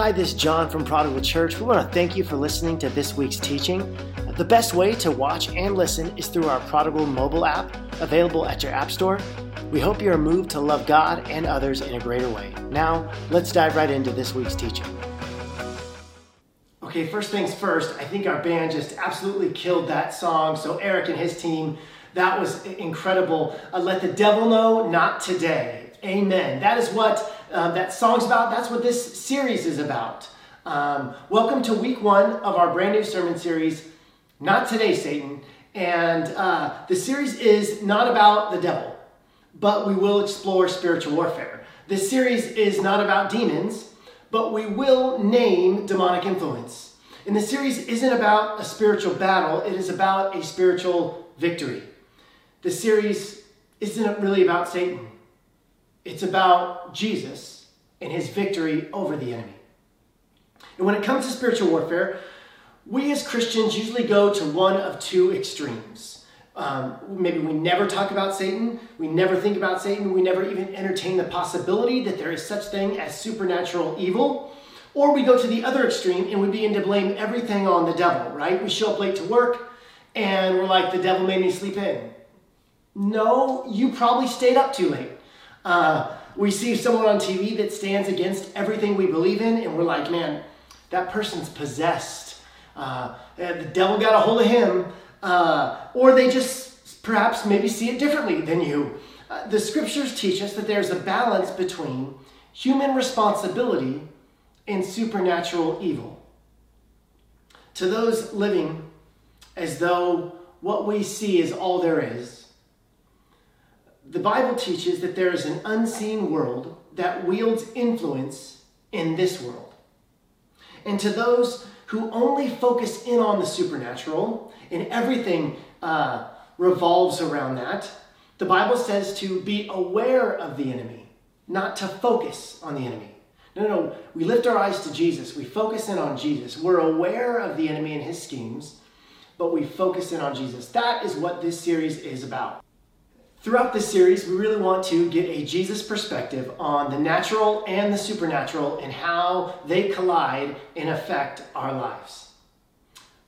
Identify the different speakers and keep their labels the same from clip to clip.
Speaker 1: Hi, this is John from Prodigal Church. We want to thank you for listening to this week's teaching. The best way to watch and listen is through our Prodigal mobile app, available at your App Store. We hope you are moved to love God and others in a greater way. Now, let's dive right into this week's teaching. Okay, first things first, I think our band just absolutely killed that song. So, Eric and his team, that was incredible. Uh, Let the devil know, not today. Amen. That is what uh, that song's about. That's what this series is about. Um, welcome to week one of our brand new sermon series, Not Today, Satan. And uh, the series is not about the devil, but we will explore spiritual warfare. This series is not about demons, but we will name demonic influence. And the series isn't about a spiritual battle, it is about a spiritual victory. The series isn't really about Satan. It's about Jesus and his victory over the enemy. And when it comes to spiritual warfare, we as Christians usually go to one of two extremes. Um, maybe we never talk about Satan, we never think about Satan, we never even entertain the possibility that there is such thing as supernatural evil. Or we go to the other extreme and we begin to blame everything on the devil, right? We show up late to work and we're like, the devil made me sleep in. No, you probably stayed up too late. Uh, we see someone on TV that stands against everything we believe in, and we're like, man, that person's possessed. Uh, the devil got a hold of him. Uh, or they just perhaps maybe see it differently than you. Uh, the scriptures teach us that there's a balance between human responsibility and supernatural evil. To those living as though what we see is all there is, the Bible teaches that there is an unseen world that wields influence in this world. And to those who only focus in on the supernatural and everything uh, revolves around that, the Bible says to be aware of the enemy, not to focus on the enemy. No, no, no. we lift our eyes to Jesus. We focus in on Jesus. We're aware of the enemy and his schemes, but we focus in on Jesus. That is what this series is about. Throughout this series, we really want to get a Jesus perspective on the natural and the supernatural and how they collide and affect our lives.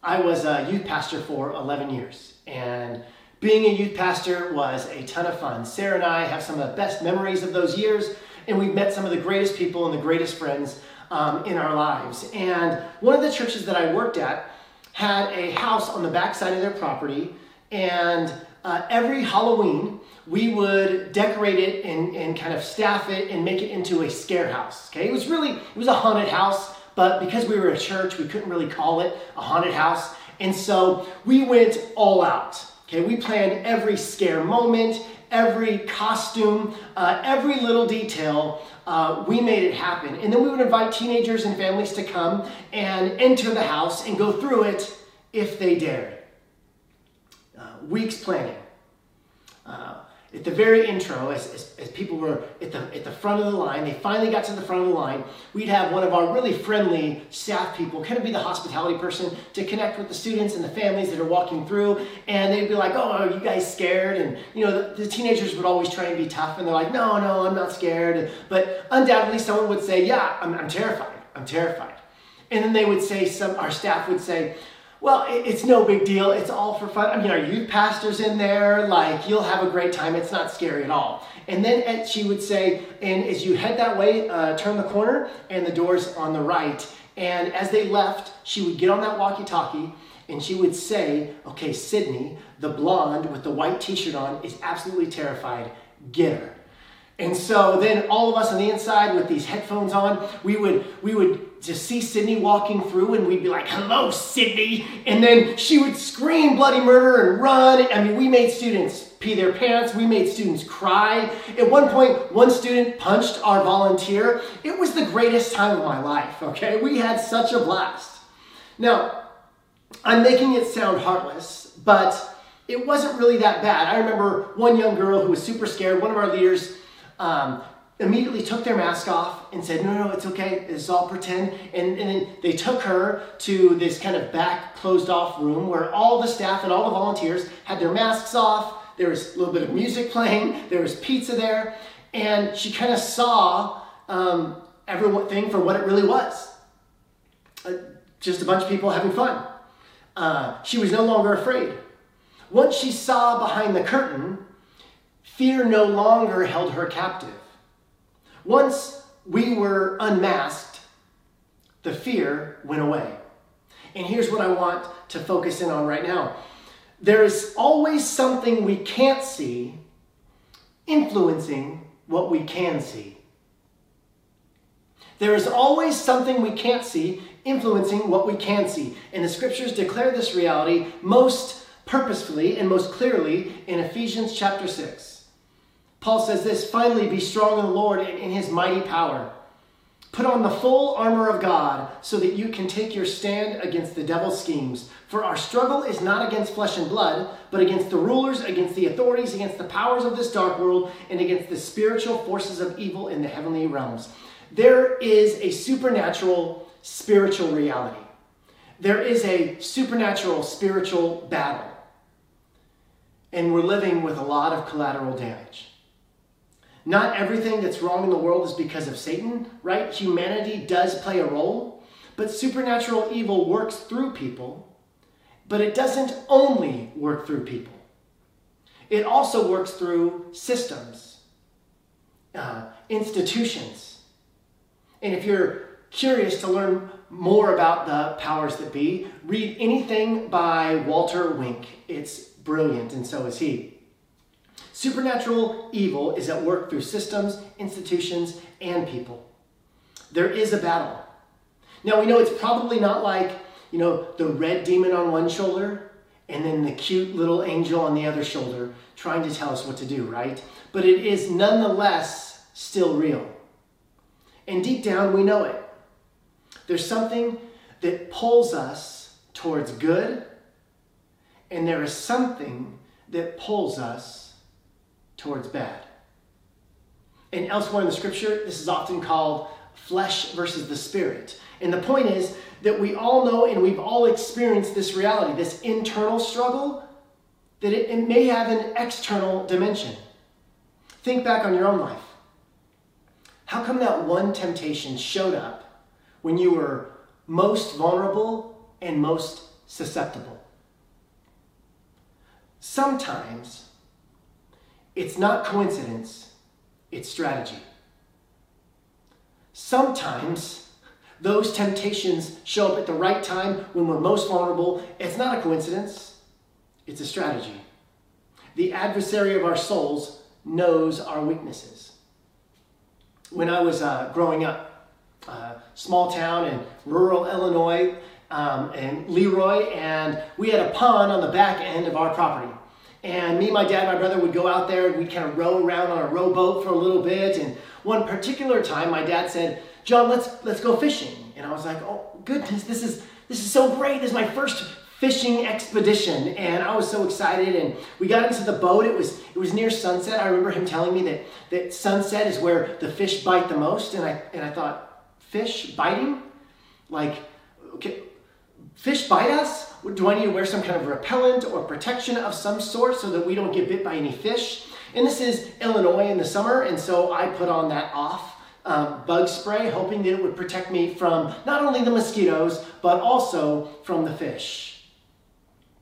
Speaker 1: I was a youth pastor for 11 years, and being a youth pastor was a ton of fun. Sarah and I have some of the best memories of those years, and we've met some of the greatest people and the greatest friends um, in our lives. And one of the churches that I worked at had a house on the backside of their property, and uh, every Halloween, we would decorate it and, and kind of staff it and make it into a scare house. Okay, it was really it was a haunted house, but because we were a church, we couldn't really call it a haunted house, and so we went all out. Okay, we planned every scare moment, every costume, uh, every little detail. Uh, we made it happen, and then we would invite teenagers and families to come and enter the house and go through it if they dared. Uh, weeks planning. Uh, at the very intro, as, as, as, people were at the, at the front of the line, they finally got to the front of the line, we'd have one of our really friendly staff people kind of be the hospitality person to connect with the students and the families that are walking through. And they'd be like, oh, are you guys scared? And, you know, the, the teenagers would always try and be tough. And they're like, no, no, I'm not scared. But undoubtedly, someone would say, yeah, I'm, I'm terrified. I'm terrified. And then they would say, some, our staff would say, well, it's no big deal. It's all for fun. I mean, our youth pastor's in there. Like, you'll have a great time. It's not scary at all. And then she would say, and as you head that way, uh, turn the corner, and the door's on the right. And as they left, she would get on that walkie talkie and she would say, Okay, Sydney, the blonde with the white t shirt on, is absolutely terrified. Get her. And so then all of us on the inside with these headphones on, we would we would just see Sydney walking through and we'd be like, hello, Sydney. And then she would scream bloody murder and run. I mean, we made students pee their pants. We made students cry. At one point, one student punched our volunteer. It was the greatest time of my life, okay? We had such a blast. Now, I'm making it sound heartless, but it wasn't really that bad. I remember one young girl who was super scared. One of our leaders um, immediately took their mask off and said, no, no, it's okay, it's all pretend. And, and then they took her to this kind of back closed off room where all the staff and all the volunteers had their masks off. There was a little bit of music playing, there was pizza there, and she kind of saw um, everything for what it really was. uh, just a bunch of people having fun. Uh, she was no longer afraid. Once she saw behind the curtain, fear no longer held her captive. Once we were unmasked, the fear went away. And here's what I want to focus in on right now there is always something we can't see influencing what we can see. There is always something we can't see influencing what we can see. And the scriptures declare this reality most purposefully and most clearly in Ephesians chapter 6. Paul says this finally, be strong in the Lord and in his mighty power. Put on the full armor of God so that you can take your stand against the devil's schemes. For our struggle is not against flesh and blood, but against the rulers, against the authorities, against the powers of this dark world, and against the spiritual forces of evil in the heavenly realms. There is a supernatural spiritual reality. There is a supernatural spiritual battle. And we're living with a lot of collateral damage. Not everything that's wrong in the world is because of Satan, right? Humanity does play a role, but supernatural evil works through people, but it doesn't only work through people. It also works through systems, uh, institutions. And if you're curious to learn more about the powers that be, read anything by Walter Wink. It's brilliant, and so is he. Supernatural evil is at work through systems, institutions, and people. There is a battle. Now we know it's probably not like, you know, the red demon on one shoulder and then the cute little angel on the other shoulder trying to tell us what to do, right? But it is nonetheless still real. And deep down, we know it. There's something that pulls us towards good, and there is something that pulls us towards bad. And elsewhere in the scripture, this is often called flesh versus the spirit. And the point is that we all know and we've all experienced this reality, this internal struggle, that it, it may have an external dimension. Think back on your own life. How come that one temptation showed up when you were most vulnerable and most susceptible? Sometimes it's not coincidence, it's strategy. Sometimes those temptations show up at the right time when we're most vulnerable. It's not a coincidence, it's a strategy. The adversary of our souls knows our weaknesses. When I was uh, growing up, uh, small town in rural Illinois, um, and Leroy, and we had a pond on the back end of our property. And me, my dad, my brother would go out there and we'd kind of row around on a rowboat for a little bit. And one particular time, my dad said, "John, let's let's go fishing." And I was like, "Oh goodness, this is this is so great! This is my first fishing expedition." And I was so excited. And we got into the boat. It was it was near sunset. I remember him telling me that that sunset is where the fish bite the most. And I and I thought, fish biting, like okay, fish bite us? Do I need to wear some kind of repellent or protection of some sort so that we don't get bit by any fish? And this is Illinois in the summer, and so I put on that off um, bug spray, hoping that it would protect me from not only the mosquitoes, but also from the fish.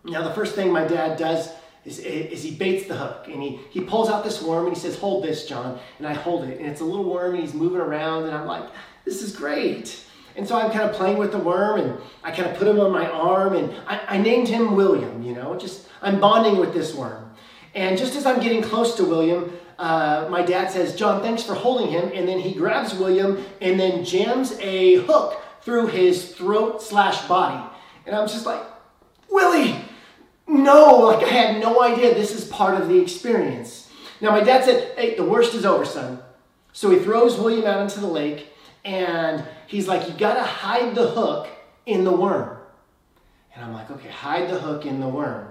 Speaker 1: Now, the first thing my dad does is, is he baits the hook and he, he pulls out this worm and he says, Hold this, John. And I hold it, and it's a little worm, and he's moving around, and I'm like, This is great. And so I'm kind of playing with the worm and I kind of put him on my arm and I, I, named him William, you know, just I'm bonding with this worm. And just as I'm getting close to William, uh, my dad says, John, thanks for holding him. And then he grabs William and then jams a hook through his throat slash body. And I'm just like, Willie, no, like I had no idea this is part of the experience. Now my dad said, hey, the worst is over, son. So he throws William out into the lake and he's like, you got to hide the hook in the worm. And I'm like, okay, hide the hook in the worm.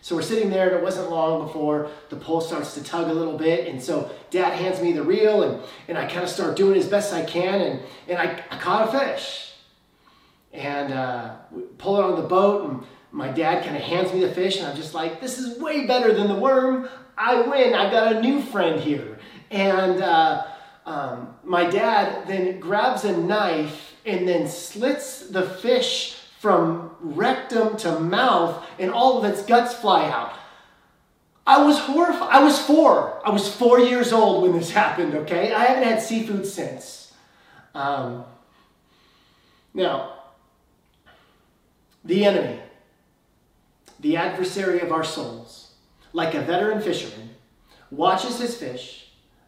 Speaker 1: So we're sitting there, and it wasn't long before the pole starts to tug a little bit. And so dad hands me the reel, and, and I kind of start doing as best I can, and, and I, I caught a fish. And uh, pull it on the boat, and my dad kind of hands me the fish, and I'm just like, this is way better than the worm. I win. I've got a new friend here. And uh, um, my dad then grabs a knife and then slits the fish from rectum to mouth, and all of its guts fly out. I was horrified. I was four. I was four years old when this happened, okay? I haven't had seafood since. Um, now, the enemy, the adversary of our souls, like a veteran fisherman, watches his fish,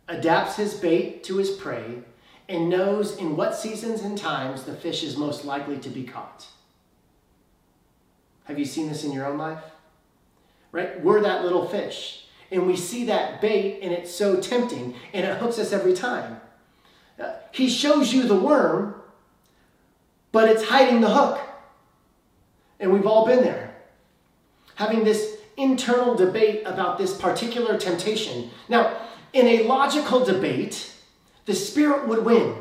Speaker 1: adapts his bait to his prey, and knows in what seasons and times the fish is most likely to be caught. Have you seen this in your own life? right? We're that little fish. And we see that bait and it's so tempting and it hooks us every time. Uh, he shows you the worm, but it's hiding the hook. And we've all been there. Having this internal debate about this particular temptation. Now, in a logical debate, the spirit would win.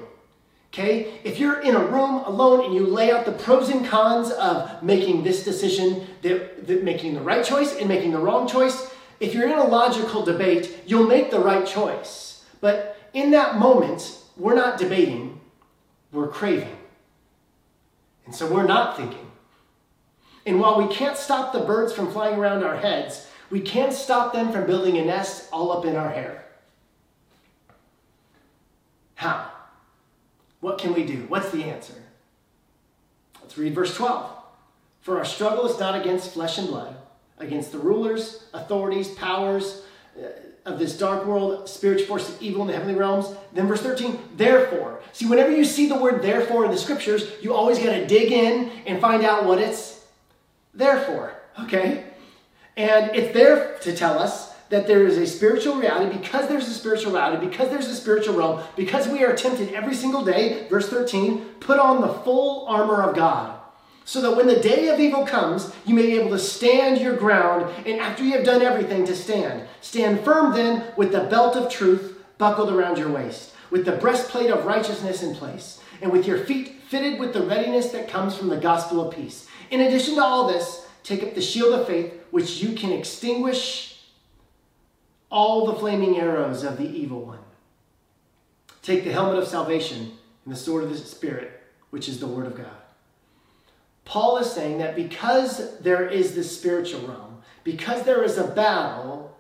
Speaker 1: Okay? If you're in a room alone and you lay out the pros and cons of making this decision, the, the, making the right choice and making the wrong choice, if you're in a logical debate, you'll make the right choice. But in that moment, we're not debating, we're craving. And so we're not thinking. And while we can't stop the birds from flying around our heads, we can not stop them from building a nest all up in our hair. How? What can we do? What's the answer? Let's read verse 12. For our struggle is not against flesh and blood, against the rulers, authorities, powers uh, of this dark world, spiritual forces of evil in the heavenly realms. Then verse 13, therefore. See, whenever you see the word therefore in the scriptures, you always got to dig in and find out what it's there for. Okay? And it's there to tell us that there is a spiritual reality, because there's a spiritual reality, because there's a spiritual realm, because we are tempted every single day, verse 13, put on the full armor of God. So that when the day of evil comes, you may be able to stand your ground, and after you have done everything, to stand. Stand firm then with the belt of truth buckled around your waist, with the breastplate of righteousness in place, and with your feet fitted with the readiness that comes from the gospel of peace. In addition to all this, take up the shield of faith, which you can extinguish all the flaming arrows of the evil one. Take the helmet of salvation and the sword of the Spirit, which is the Word of God. Paul is saying that because there is this spiritual realm, because there is a battle,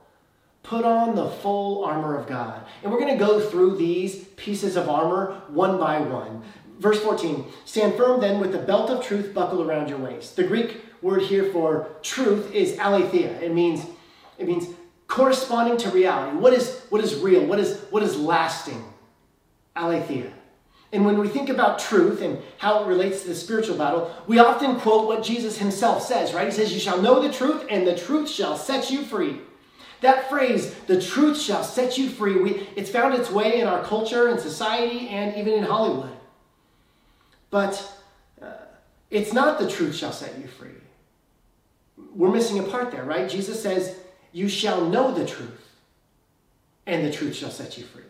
Speaker 1: put on the full armor of God. And we're going to go through these pieces of armor one by one. Verse 14 Stand firm then with the belt of truth buckled around your waist. The Greek word here for truth is aletheia. It means, it means corresponding to reality. What is, what is real? What is, what is lasting? Aletheia. And when we think about truth and how it relates to the spiritual battle, we often quote what Jesus himself says, right? He says, You shall know the truth, and the truth shall set you free. That phrase, the truth shall set you free, we, it's found its way in our culture and society and even in Hollywood. But uh, it's not the truth shall set you free. We're missing a part there, right? Jesus says, you shall know the truth, and the truth shall set you free.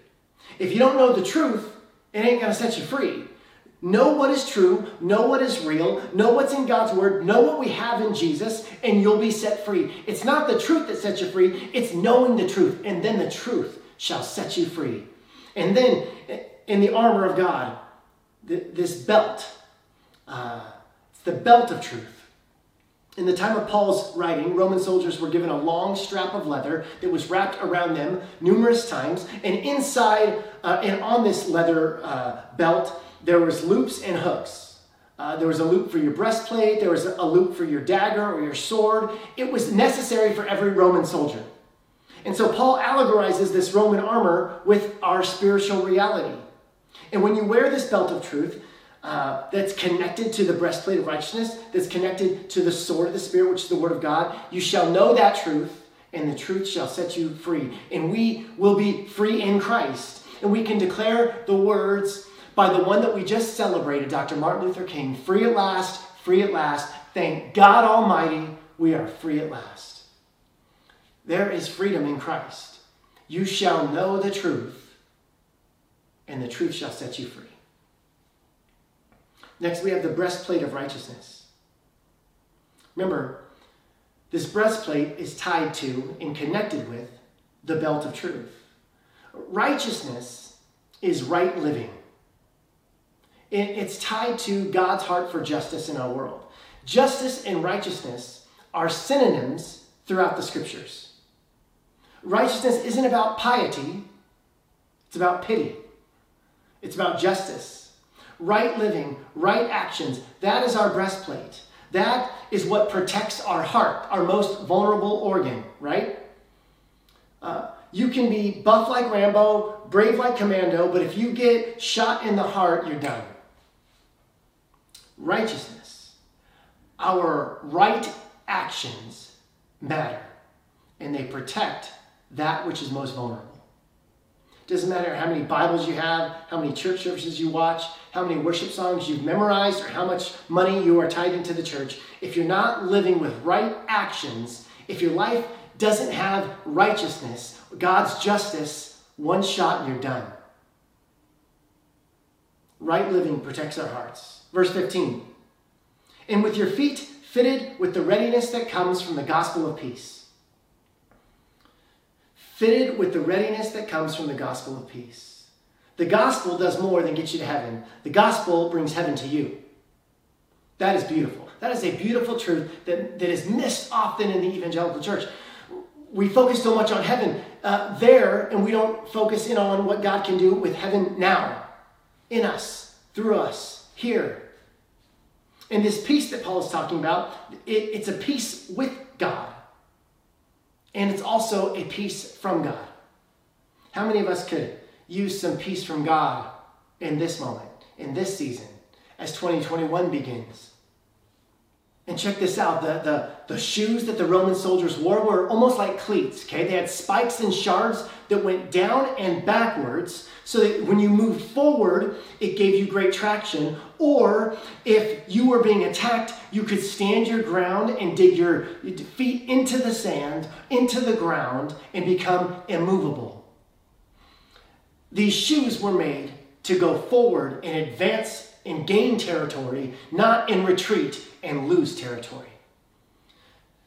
Speaker 1: If you don't know the truth, it ain't going to set you free. Know what is true, know what is real, know what's in God's word, know what we have in Jesus, and you'll be set free. It's not the truth that sets you free, it's knowing the truth, and then the truth shall set you free. And then in the armor of God, this belt, uh, it's the belt of truth. In the time of Paul's writing, Roman soldiers were given a long strap of leather that was wrapped around them numerous times, and inside uh, and on this leather uh, belt, there was loops and hooks. Uh, there was a loop for your breastplate, there was a loop for your dagger or your sword. It was necessary for every Roman soldier. And so Paul allegorizes this Roman armor with our spiritual reality. And when you wear this belt of truth, uh, that's connected to the breastplate of righteousness, that's connected to the sword of the Spirit, which is the Word of God. You shall know that truth, and the truth shall set you free. And we will be free in Christ. And we can declare the words by the one that we just celebrated, Dr. Martin Luther King free at last, free at last. Thank God Almighty, we are free at last. There is freedom in Christ. You shall know the truth, and the truth shall set you free. Next, we have the breastplate of righteousness. Remember, this breastplate is tied to and connected with the belt of truth. Righteousness is right living. it's tied to God's heart for justice in our world. Justice and righteousness are synonyms throughout the scriptures. Righteousness isn't about piety, it's about pity. It's about justice. Right living, right actions, that is our breastplate. That is what protects our heart, our most vulnerable organ, right? Uh, you can be buff like Rambo, brave like Commando, but if you get shot in the heart, you're done. Righteousness. Our right actions matter, and they protect that which is most vulnerable. Doesn't matter how many Bibles you have, how many church services you watch, how many worship songs you've memorized, or how much money you are tied into the church. If you're not living with right actions, if your life doesn't have righteousness, God's justice, one shot and you're done. Right living protects our hearts. Verse 15. And with your feet fitted with the readiness that comes from the gospel of peace fitted with the readiness that comes from the gospel of peace. The gospel does more than get you to heaven, the gospel brings heaven to you. That is beautiful. That is a beautiful truth that, that is missed often in the evangelical church. We focus so much on heaven uh, there, and we don't focus in on what God can do with heaven now, in us, through us, here. And this peace that Paul is talking about, it, it's a peace with God. And it's also a peace from God. How many of us could use some peace from God in this moment, in this season, as 2021 begins? And check this out the, the, the shoes that the Roman soldiers wore were almost like cleats, okay? They had spikes and shards that went down and backwards so that when you moved forward, it gave you great traction. Or if you were being attacked, you could stand your ground and dig your feet into the sand, into the ground, and become immovable. These shoes were made to go forward and advance and gain territory, not in retreat and lose territory.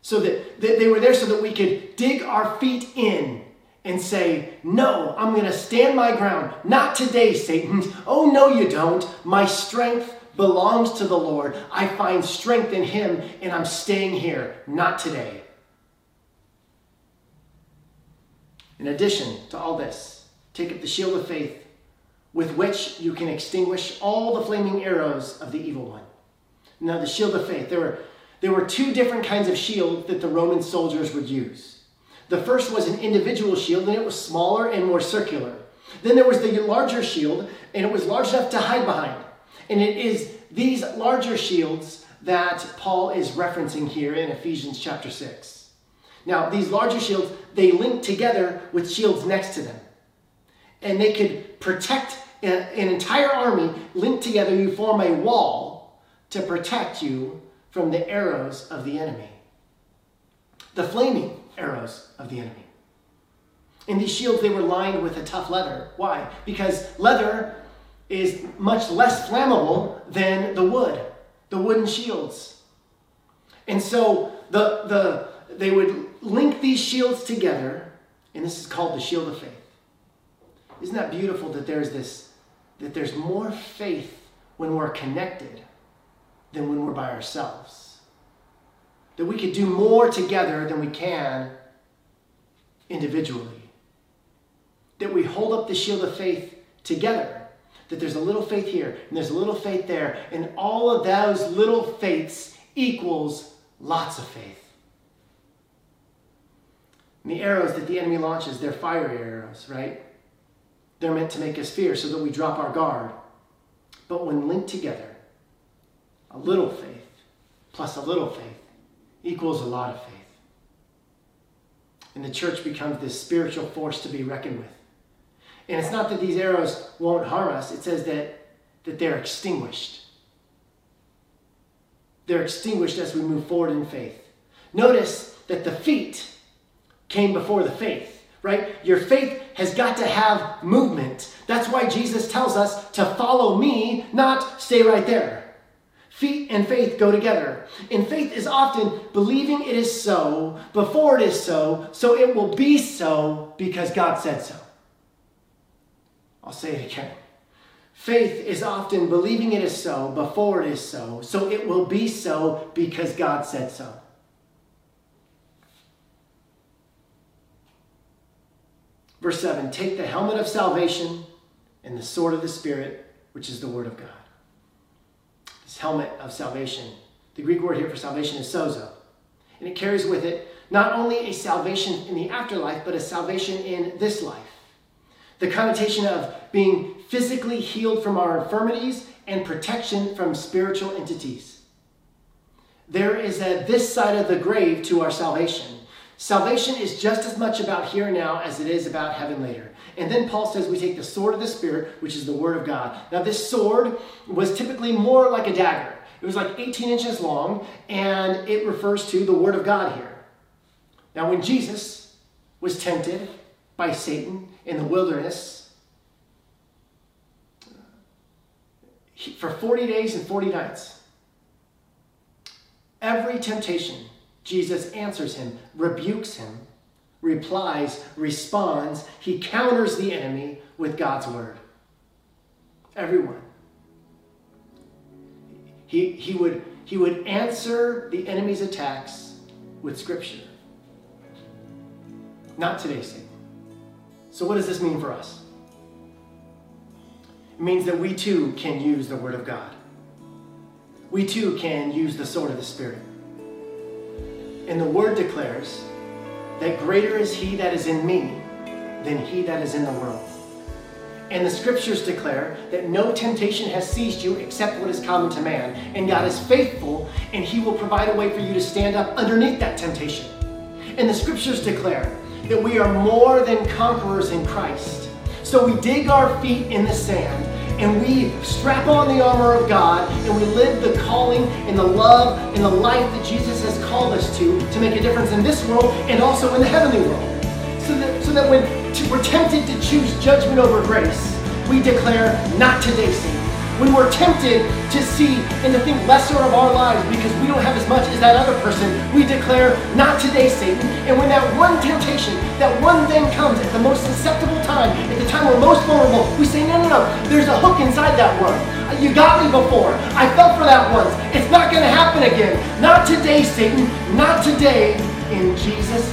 Speaker 1: So that, that they were there so that we could dig our feet in and say, No, I'm going to stand my ground. Not today, Satan. Oh, no, you don't. My strength belongs to the Lord. I find strength in Him, and I'm staying here. Not today. In addition to all this, take up the shield of faith with which you can extinguish all the flaming arrows of the evil one. Now, the shield of faith, there were, there were two different kinds of shield that the Roman soldiers would use. The first was an individual shield, and it was smaller and more circular. Then there was the larger shield, and it was large enough to hide behind. And it is these larger shields that Paul is referencing here in Ephesians chapter 6. Now, these larger shields, they link together with shields next to them. And they could protect an entire army linked together, you form a wall to protect you from the arrows of the enemy. The flaming arrows of the enemy. In these shields, they were lined with a tough leather. Why? Because leather is much less flammable than the wood, the wooden shields. And so the, the, they would link these shields together, and this is called the shield of faith. Isn't that beautiful that there's this that there's more faith when we're connected than when we're by ourselves. That we could do more together than we can individually. That we hold up the shield of faith together. That there's a little faith here and there's a little faith there. And all of those little faiths equals lots of faith. And the arrows that the enemy launches, they're fire arrows, right? They're meant to make us fear so that we drop our guard. But when linked together, a little faith plus a little faith equals a lot of faith. And the church becomes this spiritual force to be reckoned with. And it's not that these arrows won't harm us, it says that, that they're extinguished. They're extinguished as we move forward in faith. Notice that the feet came before the faith right? Your faith has got to have movement. That's why Jesus tells us to follow me, not stay right there. Feet and faith go together. And faith is often believing it is so before it is so, so it will be so because God said so. I'll say it again. Faith is often believing it is so before it is so, so it will be so because God said so. Verse 7 Take the helmet of salvation and the sword of the Spirit, which is the Word of God. This helmet of salvation. The Greek word here for salvation is sozo. And it carries with it not only a salvation in the afterlife, but a salvation in this life. The connotation of being physically healed from our infirmities and protection from spiritual entities. There is a this side of the grave to our salvation. Salvation is just as much about here now as it is about heaven later. And then Paul says we take the sword of the Spirit, which is the Word of God. Now, this sword was typically more like a dagger. It was like 18 inches long, and it refers to the Word of God here. Now, when Jesus was tempted by Satan in the wilderness for 40 days and 40 nights, every temptation, Jesus answers him, rebukes him, replies, responds. He counters the enemy with God's word. Everyone. He, he, would, he would answer the enemy's attacks with scripture. Not today, Satan. So, what does this mean for us? It means that we too can use the Word of God. We too can use the sword of the Spirit. And the Word declares that greater is He that is in me than He that is in the world. And the scriptures declare that no temptation has seized you except what is common to man. And God is faithful, and He will provide a way for you to stand up underneath that temptation. And the scriptures declare that we are more than conquerors in Christ. So we dig our feet in the sand and we strap on the armor of God and we live the calling and the love and the life that Jesus has called us to to make a difference in this world and also in the heavenly world. So that, so that when we're tempted to choose judgment over grace, we declare, not today, Satan. When we're tempted to see and to think lesser of our lives because we don't have as much as that other person, we declare, not today, Satan. And when that one temptation, that one thing comes at the most susceptible time, at the time we're most vulnerable, we say, no, no, no, there's a hook inside that one. You got me before. I fell for that once. It's not going to happen again. Not today, Satan. Not today. In Jesus'